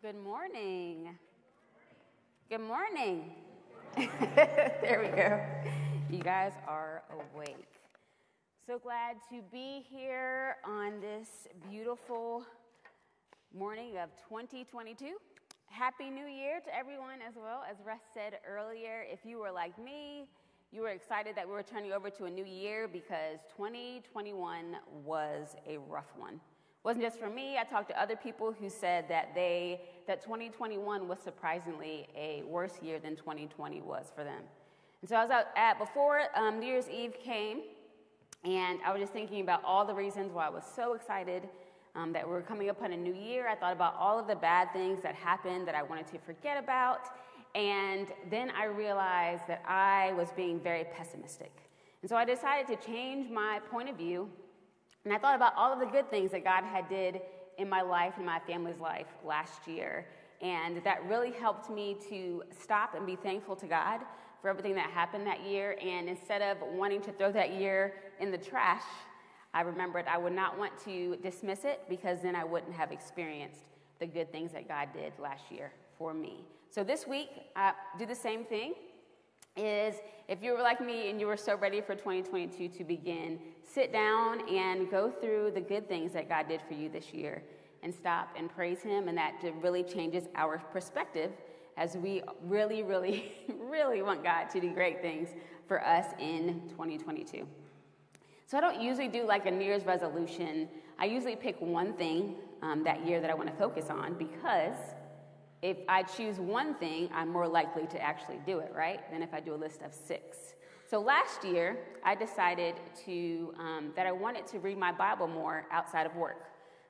Good morning. Good morning. there we go. You guys are awake. So glad to be here on this beautiful morning of 2022. Happy New Year to everyone as well. As Russ said earlier, if you were like me, you were excited that we were turning over to a new year because 2021 was a rough one wasn't just for me. I talked to other people who said that they that 2021 was surprisingly a worse year than 2020 was for them. And so I was out at before um, New Year's Eve came, and I was just thinking about all the reasons why I was so excited um, that we are coming upon a new year. I thought about all of the bad things that happened that I wanted to forget about, and then I realized that I was being very pessimistic. And so I decided to change my point of view and I thought about all of the good things that God had did in my life and my family's life last year. And that really helped me to stop and be thankful to God for everything that happened that year. And instead of wanting to throw that year in the trash, I remembered I would not want to dismiss it because then I wouldn't have experienced the good things that God did last year for me. So this week, I do the same thing is if you were like me and you were so ready for 2022 to begin, sit down and go through the good things that God did for you this year and stop and praise Him. And that really changes our perspective as we really, really, really want God to do great things for us in 2022. So I don't usually do like a New Year's resolution. I usually pick one thing um, that year that I want to focus on because if I choose one thing, I'm more likely to actually do it, right? Than if I do a list of six. So last year, I decided to um, that I wanted to read my Bible more outside of work.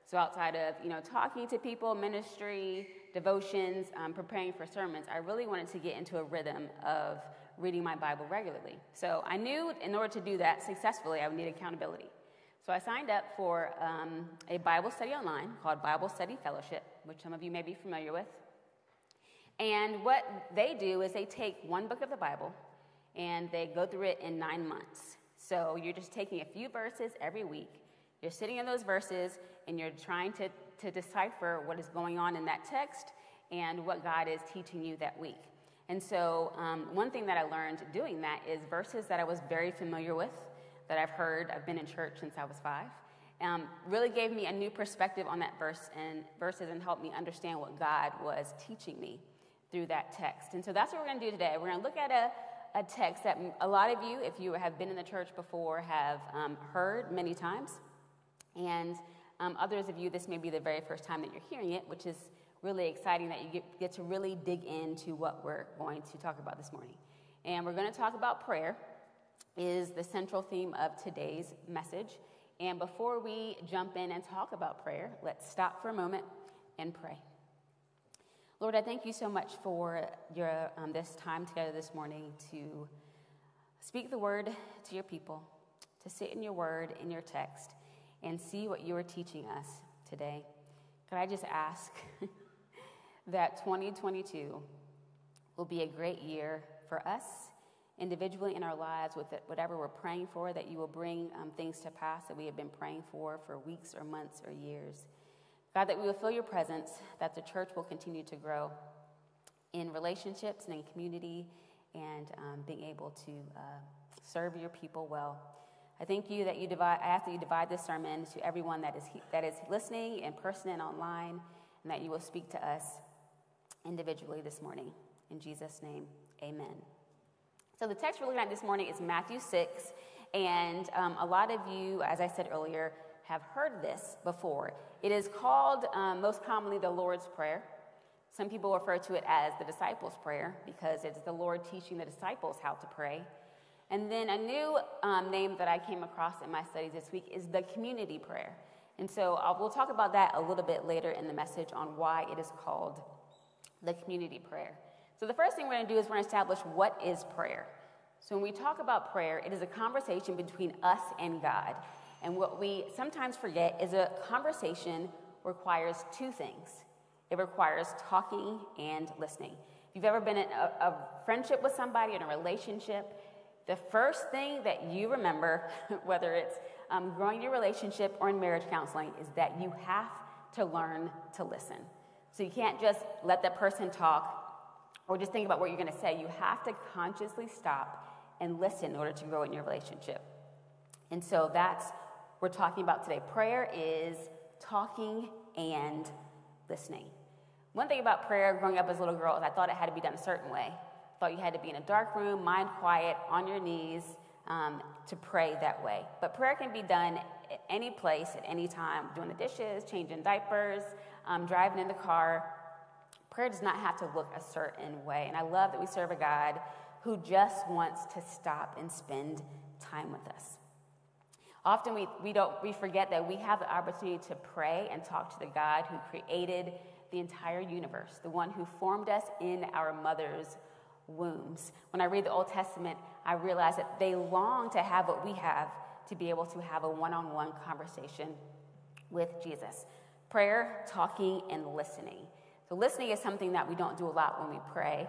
So outside of you know talking to people, ministry, devotions, um, preparing for sermons, I really wanted to get into a rhythm of reading my Bible regularly. So I knew in order to do that successfully, I would need accountability. So I signed up for um, a Bible study online called Bible Study Fellowship, which some of you may be familiar with. And what they do is they take one book of the Bible and they go through it in nine months. So you're just taking a few verses every week. You're sitting in those verses and you're trying to, to decipher what is going on in that text and what God is teaching you that week. And so, um, one thing that I learned doing that is verses that I was very familiar with, that I've heard, I've been in church since I was five, um, really gave me a new perspective on that verse and verses and helped me understand what God was teaching me through that text. And so that's what we're going to do today. We're going to look at a, a text that a lot of you, if you have been in the church before, have um, heard many times. And um, others of you, this may be the very first time that you're hearing it, which is really exciting that you get, get to really dig into what we're going to talk about this morning. And we're going to talk about prayer, is the central theme of today's message. And before we jump in and talk about prayer, let's stop for a moment and pray. Lord, I thank you so much for your, um, this time together this morning to speak the word to your people, to sit in your word, in your text, and see what you are teaching us today. Could I just ask that 2022 will be a great year for us individually in our lives with whatever we're praying for, that you will bring um, things to pass that we have been praying for for weeks or months or years. God, that we will feel your presence, that the church will continue to grow in relationships and in community and um, being able to uh, serve your people well. I thank you that you divide, I ask that you divide this sermon to everyone that is, that is listening in person and online, and that you will speak to us individually this morning. In Jesus' name, amen. So the text we're looking at this morning is Matthew 6, and um, a lot of you, as I said earlier, have heard this before. It is called um, most commonly the Lord's Prayer. Some people refer to it as the disciples' prayer because it's the Lord teaching the disciples how to pray. And then a new um, name that I came across in my studies this week is the community prayer. And so uh, we'll talk about that a little bit later in the message on why it is called the community prayer. So the first thing we're going to do is we're going to establish what is prayer. So when we talk about prayer, it is a conversation between us and God. And what we sometimes forget is a conversation requires two things it requires talking and listening. If you've ever been in a, a friendship with somebody, in a relationship, the first thing that you remember, whether it's um, growing your relationship or in marriage counseling, is that you have to learn to listen. So you can't just let that person talk or just think about what you're going to say. You have to consciously stop and listen in order to grow in your relationship. And so that's we're talking about today. Prayer is talking and listening. One thing about prayer growing up as a little girl is I thought it had to be done a certain way. I thought you had to be in a dark room, mind quiet, on your knees um, to pray that way. But prayer can be done at any place, at any time, doing the dishes, changing diapers, um, driving in the car. Prayer does not have to look a certain way. And I love that we serve a God who just wants to stop and spend time with us. Often we, we, don't, we forget that we have the opportunity to pray and talk to the God who created the entire universe, the one who formed us in our mother's wombs. When I read the Old Testament, I realize that they long to have what we have to be able to have a one on one conversation with Jesus. Prayer, talking, and listening. So, listening is something that we don't do a lot when we pray.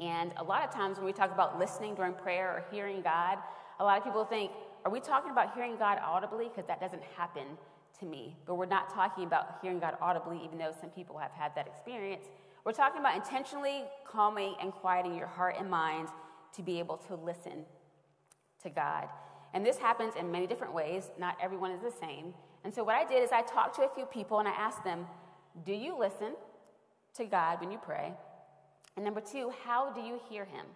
And a lot of times when we talk about listening during prayer or hearing God, a lot of people think, are we talking about hearing God audibly? Because that doesn't happen to me. But we're not talking about hearing God audibly, even though some people have had that experience. We're talking about intentionally calming and quieting your heart and mind to be able to listen to God. And this happens in many different ways. Not everyone is the same. And so, what I did is I talked to a few people and I asked them, Do you listen to God when you pray? And number two, how do you hear Him?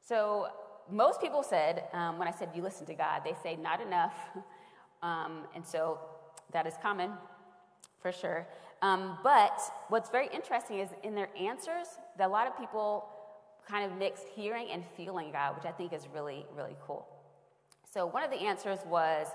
So, most people said, um, when I said you listen to God, they say not enough. Um, and so that is common for sure. Um, but what's very interesting is in their answers, that a lot of people kind of mixed hearing and feeling God, which I think is really, really cool. So one of the answers was,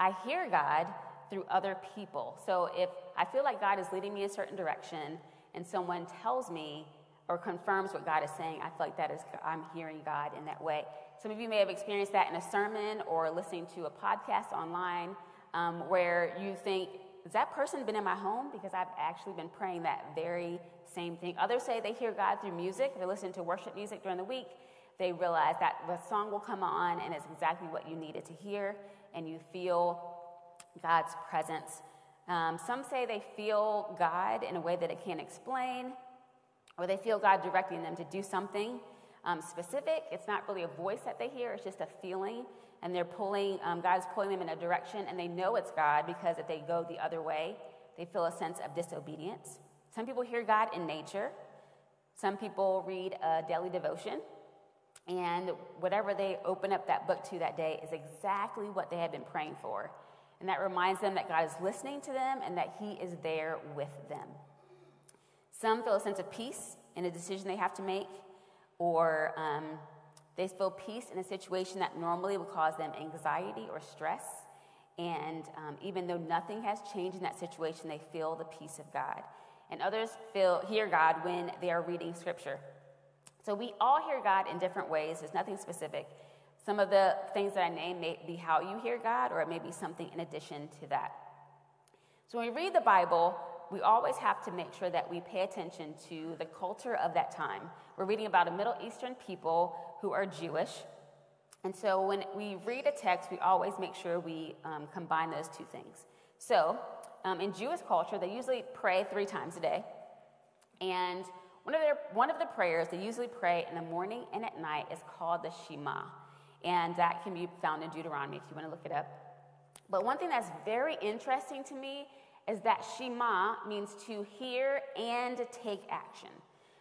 I hear God through other people. So if I feel like God is leading me a certain direction and someone tells me or confirms what God is saying, I feel like that is I'm hearing God in that way. Some of you may have experienced that in a sermon or listening to a podcast online um, where you think, has that person been in my home? Because I've actually been praying that very same thing. Others say they hear God through music. they listen to worship music during the week. They realize that the song will come on and it's exactly what you needed to hear, and you feel God's presence. Um, some say they feel God in a way that it can't explain or they feel God directing them to do something um, specific. It's not really a voice that they hear, it's just a feeling. And they're pulling, um, God's pulling them in a direction, and they know it's God because if they go the other way, they feel a sense of disobedience. Some people hear God in nature. Some people read a daily devotion. And whatever they open up that book to that day is exactly what they had been praying for. And that reminds them that God is listening to them and that He is there with them. Some feel a sense of peace in a decision they have to make, or um, they feel peace in a situation that normally would cause them anxiety or stress. And um, even though nothing has changed in that situation, they feel the peace of God. And others feel hear God when they are reading scripture. So we all hear God in different ways. There's nothing specific. Some of the things that I name may be how you hear God, or it may be something in addition to that. So when we read the Bible, we always have to make sure that we pay attention to the culture of that time. We're reading about a Middle Eastern people who are Jewish. And so when we read a text, we always make sure we um, combine those two things. So um, in Jewish culture, they usually pray three times a day. And one of, their, one of the prayers they usually pray in the morning and at night is called the Shema. And that can be found in Deuteronomy if you want to look it up. But one thing that's very interesting to me is that Shema means to hear and take action.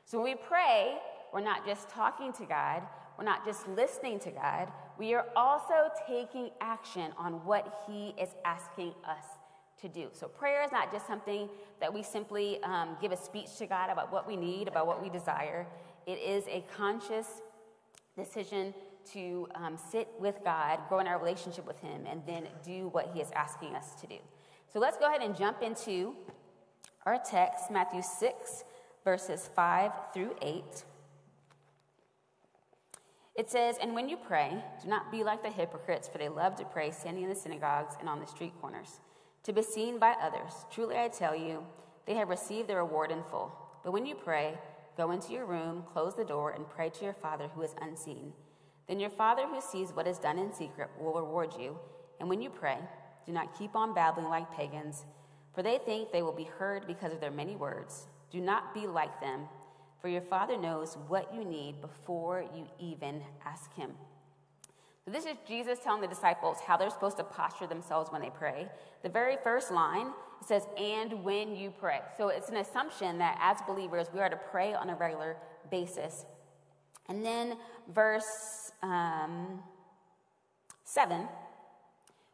So when we pray, we're not just talking to God, we're not just listening to God, we are also taking action on what He is asking us to do. So prayer is not just something that we simply um, give a speech to God about what we need, about what we desire. It is a conscious decision to um, sit with God, grow in our relationship with Him, and then do what He is asking us to do. So let's go ahead and jump into our text, Matthew 6, verses 5 through 8. It says, And when you pray, do not be like the hypocrites, for they love to pray standing in the synagogues and on the street corners, to be seen by others. Truly I tell you, they have received their reward in full. But when you pray, go into your room, close the door, and pray to your Father who is unseen. Then your Father who sees what is done in secret will reward you. And when you pray, do not keep on babbling like pagans, for they think they will be heard because of their many words. Do not be like them, for your Father knows what you need before you even ask Him. So, this is Jesus telling the disciples how they're supposed to posture themselves when they pray. The very first line says, and when you pray. So, it's an assumption that as believers, we are to pray on a regular basis. And then, verse um, 7,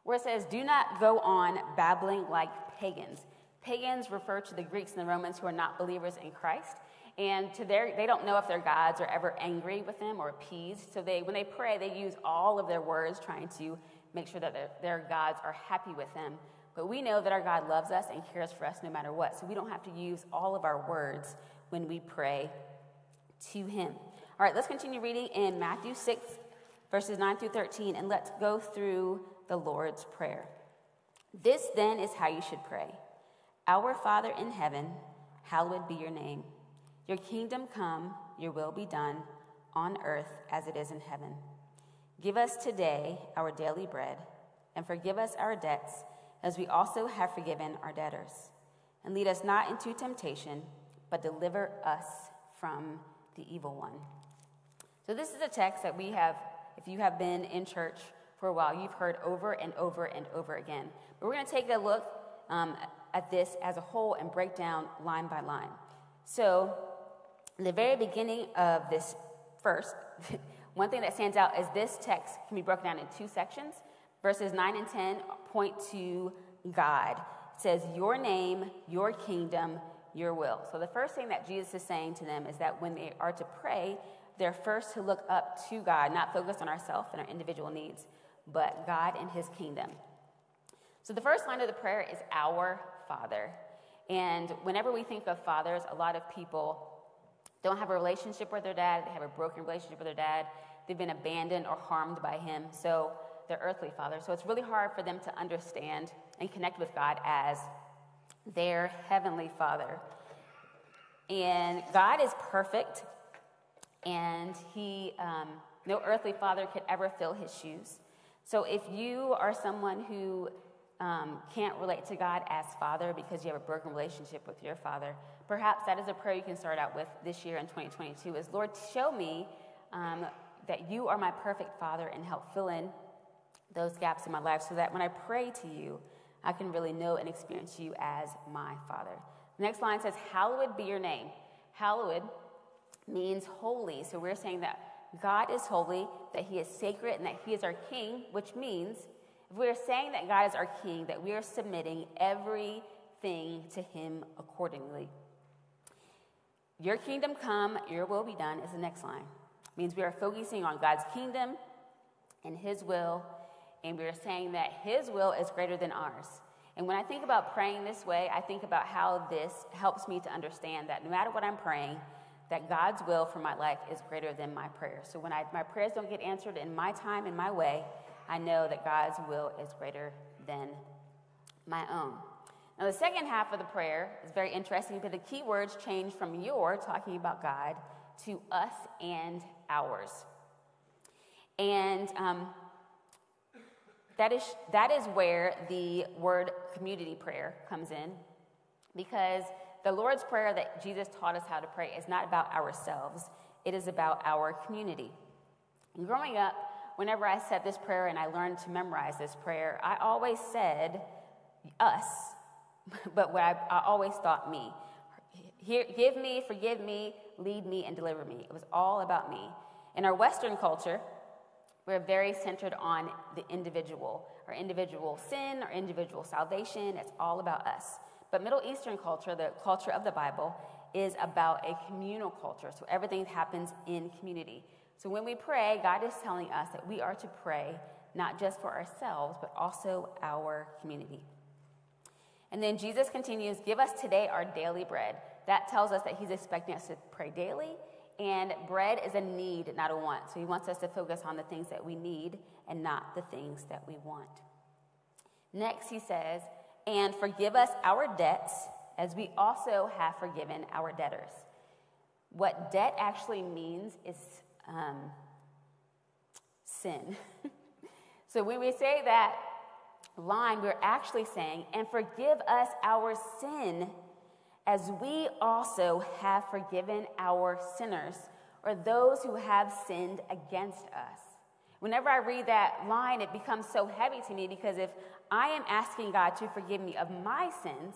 where it says, Do not go on babbling like pagans. Pagans refer to the Greeks and the Romans who are not believers in Christ. And to their, they don't know if their gods are ever angry with them or appeased. So they, when they pray, they use all of their words trying to make sure that their, their gods are happy with them. But we know that our God loves us and cares for us no matter what. So we don't have to use all of our words when we pray to Him. All right, let's continue reading in Matthew 6, verses 9 through 13, and let's go through the Lord's Prayer. This then is how you should pray Our Father in heaven, hallowed be your name. Your kingdom come, your will be done, on earth as it is in heaven. Give us today our daily bread, and forgive us our debts, as we also have forgiven our debtors. And lead us not into temptation, but deliver us from the evil one. So, this is a text that we have, if you have been in church for a while, you've heard over and over and over again. But we're going to take a look um, at this as a whole and break down line by line. So, in the very beginning of this first, one thing that stands out is this text can be broken down in two sections. Verses 9 and 10 point to God. It says, Your name, your kingdom, your will. So the first thing that Jesus is saying to them is that when they are to pray, they're first to look up to God, not focus on ourselves and our individual needs, but God and his kingdom. So the first line of the prayer is Our Father. And whenever we think of fathers, a lot of people don't have a relationship with their dad, they have a broken relationship with their dad, they've been abandoned or harmed by him. So, their earthly father. So, it's really hard for them to understand and connect with God as their heavenly father. And God is perfect, and He, um, no earthly father could ever fill His shoes. So, if you are someone who um, can't relate to God as Father because you have a broken relationship with your Father, perhaps that is a prayer you can start out with this year in 2022 is, Lord, show me um, that you are my perfect Father and help fill in those gaps in my life so that when I pray to you, I can really know and experience you as my Father. The next line says, Hallowed be your name. Hallowed means holy. So we're saying that God is holy, that He is sacred, and that He is our King, which means if we are saying that God is our king, that we are submitting everything to him accordingly. Your kingdom come, your will be done is the next line. It means we are focusing on God's kingdom and his will, and we are saying that his will is greater than ours. And when I think about praying this way, I think about how this helps me to understand that no matter what I'm praying, that God's will for my life is greater than my prayers. So when I, my prayers don't get answered in my time, in my way, I know that God's will is greater than my own. Now, the second half of the prayer is very interesting, but the key words change from your, talking about God, to us and ours. And um, that, is, that is where the word community prayer comes in, because the Lord's Prayer that Jesus taught us how to pray is not about ourselves, it is about our community. Growing up, whenever I said this prayer and I learned to memorize this prayer, I always said us, but what I, I always thought me. Here, give me, forgive me, lead me, and deliver me. It was all about me. In our Western culture, we're very centered on the individual, our individual sin, our individual salvation. It's all about us. But Middle Eastern culture, the culture of the Bible, is about a communal culture. So everything happens in community. So when we pray, God is telling us that we are to pray not just for ourselves, but also our community. And then Jesus continues, Give us today our daily bread. That tells us that he's expecting us to pray daily, and bread is a need, not a want. So he wants us to focus on the things that we need and not the things that we want. Next, he says, And forgive us our debts as we also have forgiven our debtors. What debt actually means is um, sin. so when we say that line, we're actually saying, and forgive us our sin as we also have forgiven our sinners or those who have sinned against us. Whenever I read that line, it becomes so heavy to me because if I am asking God to forgive me of my sins,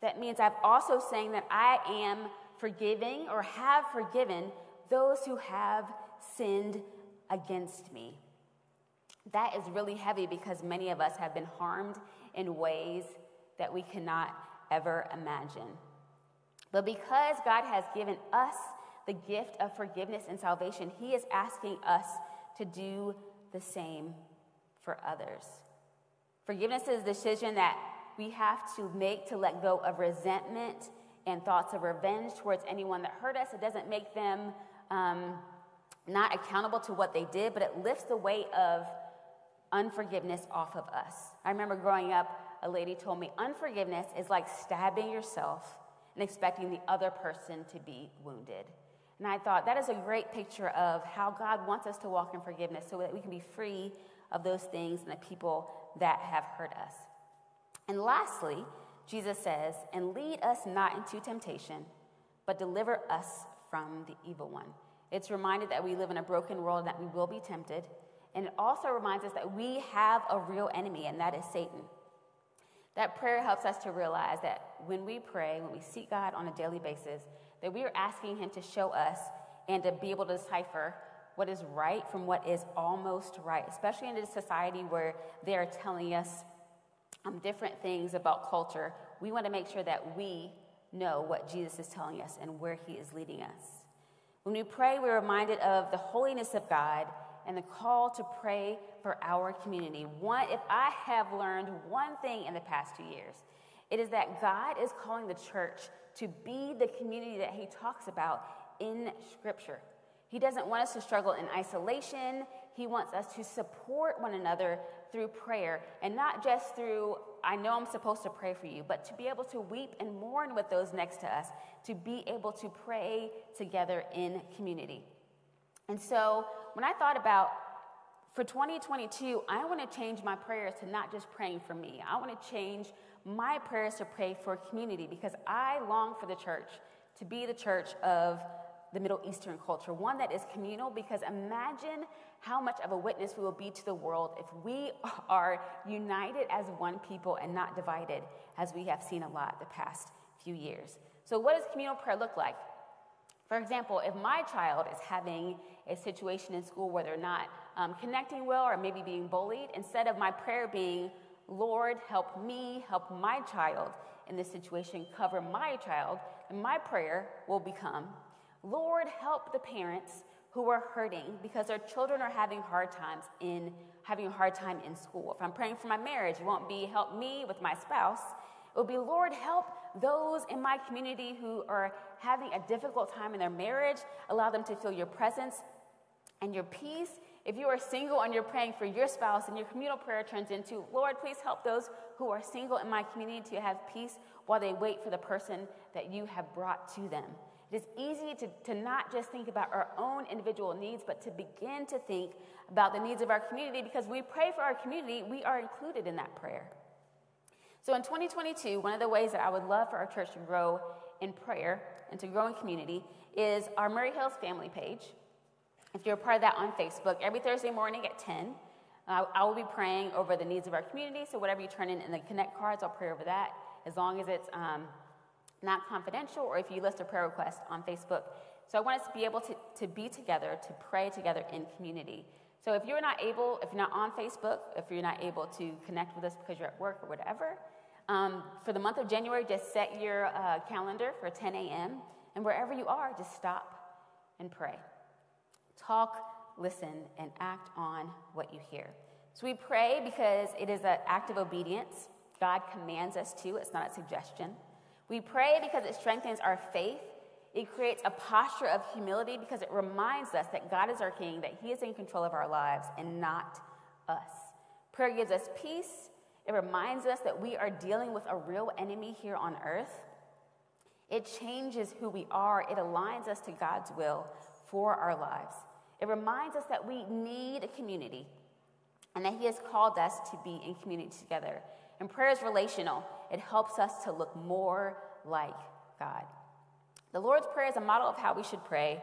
that means I'm also saying that I am forgiving or have forgiven those who have sinned against me. That is really heavy because many of us have been harmed in ways that we cannot ever imagine. But because God has given us the gift of forgiveness and salvation, He is asking us to do the same for others. Forgiveness is a decision that we have to make to let go of resentment and thoughts of revenge towards anyone that hurt us. It doesn't make them um, not accountable to what they did, but it lifts the weight of unforgiveness off of us. I remember growing up, a lady told me unforgiveness is like stabbing yourself and expecting the other person to be wounded. And I thought that is a great picture of how God wants us to walk in forgiveness so that we can be free of those things and the people that have hurt us. And lastly, Jesus says, And lead us not into temptation, but deliver us from the evil one. It's reminded that we live in a broken world and that we will be tempted. And it also reminds us that we have a real enemy, and that is Satan. That prayer helps us to realize that when we pray, when we seek God on a daily basis, that we are asking Him to show us and to be able to decipher what is right from what is almost right, especially in a society where they are telling us um, different things about culture. We want to make sure that we know what Jesus is telling us and where He is leading us. When we pray, we're reminded of the holiness of God and the call to pray for our community. One, if I have learned one thing in the past two years, it is that God is calling the church to be the community that He talks about in Scripture. He doesn't want us to struggle in isolation. He wants us to support one another through prayer and not just through, I know I'm supposed to pray for you, but to be able to weep and mourn with those next to us, to be able to pray together in community. And so when I thought about for 2022, I want to change my prayers to not just praying for me. I want to change my prayers to pray for community because I long for the church to be the church of the Middle Eastern culture, one that is communal, because imagine how much of a witness we will be to the world if we are united as one people and not divided, as we have seen a lot the past few years. So, what does communal prayer look like? For example, if my child is having a situation in school where they're not um, connecting well or maybe being bullied, instead of my prayer being, Lord, help me, help my child in this situation, cover my child, my prayer will become, Lord, help the parents who are hurting because their children are having hard times in having a hard time in school. If I'm praying for my marriage, it won't be help me with my spouse. It will be, Lord, help those in my community who are having a difficult time in their marriage. Allow them to feel your presence and your peace. If you are single and you're praying for your spouse and your communal prayer turns into, Lord, please help those who are single in my community to have peace while they wait for the person that you have brought to them. It is easy to, to not just think about our own individual needs, but to begin to think about the needs of our community because we pray for our community, we are included in that prayer. So in 2022, one of the ways that I would love for our church to grow in prayer and to grow in community is our Murray Hills family page. If you're a part of that on Facebook, every Thursday morning at 10, uh, I will be praying over the needs of our community. So whatever you turn in in the Connect cards, I'll pray over that as long as it's um, not confidential or if you list a prayer request on Facebook. So I want us to be able to, to be together, to pray together in community. So if you're not able, if you're not on Facebook, if you're not able to connect with us because you're at work or whatever, um, for the month of January, just set your uh, calendar for 10 a.m. And wherever you are, just stop and pray. Talk, listen, and act on what you hear. So we pray because it is an act of obedience. God commands us to, it's not a suggestion. We pray because it strengthens our faith. It creates a posture of humility because it reminds us that God is our King, that He is in control of our lives and not us. Prayer gives us peace it reminds us that we are dealing with a real enemy here on earth. It changes who we are, it aligns us to God's will for our lives. It reminds us that we need a community and that He has called us to be in community together. And prayer is relational, it helps us to look more like God. The Lord's Prayer is a model of how we should pray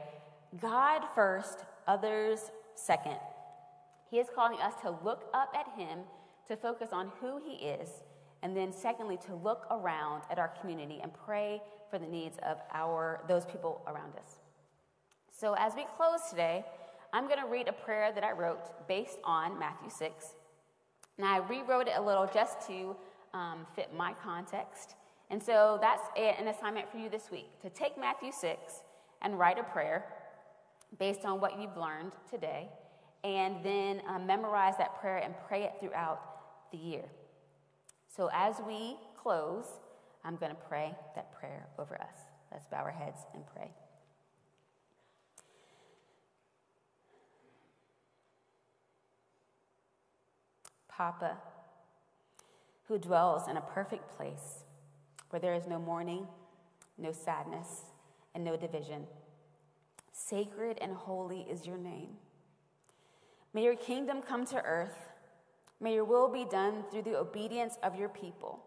God first, others second. He is calling us to look up at Him, to focus on who He is, and then secondly, to look around at our community and pray for the needs of our, those people around us. So as we close today, I'm going to read a prayer that I wrote based on Matthew 6. And I rewrote it a little just to um, fit my context. And so that's an assignment for you this week to take Matthew 6 and write a prayer based on what you've learned today, and then um, memorize that prayer and pray it throughout the year. So as we close, I'm going to pray that prayer over us. Let's bow our heads and pray. Papa, who dwells in a perfect place where there is no mourning, no sadness, and no division. Sacred and holy is your name. May your kingdom come to earth. May your will be done through the obedience of your people,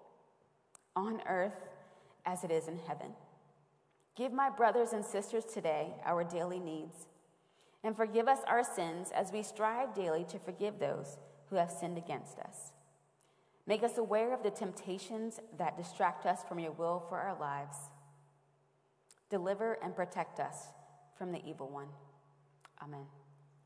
on earth as it is in heaven. Give my brothers and sisters today our daily needs, and forgive us our sins as we strive daily to forgive those who have sinned against us. Make us aware of the temptations that distract us from your will for our lives. Deliver and protect us from the evil one. Amen.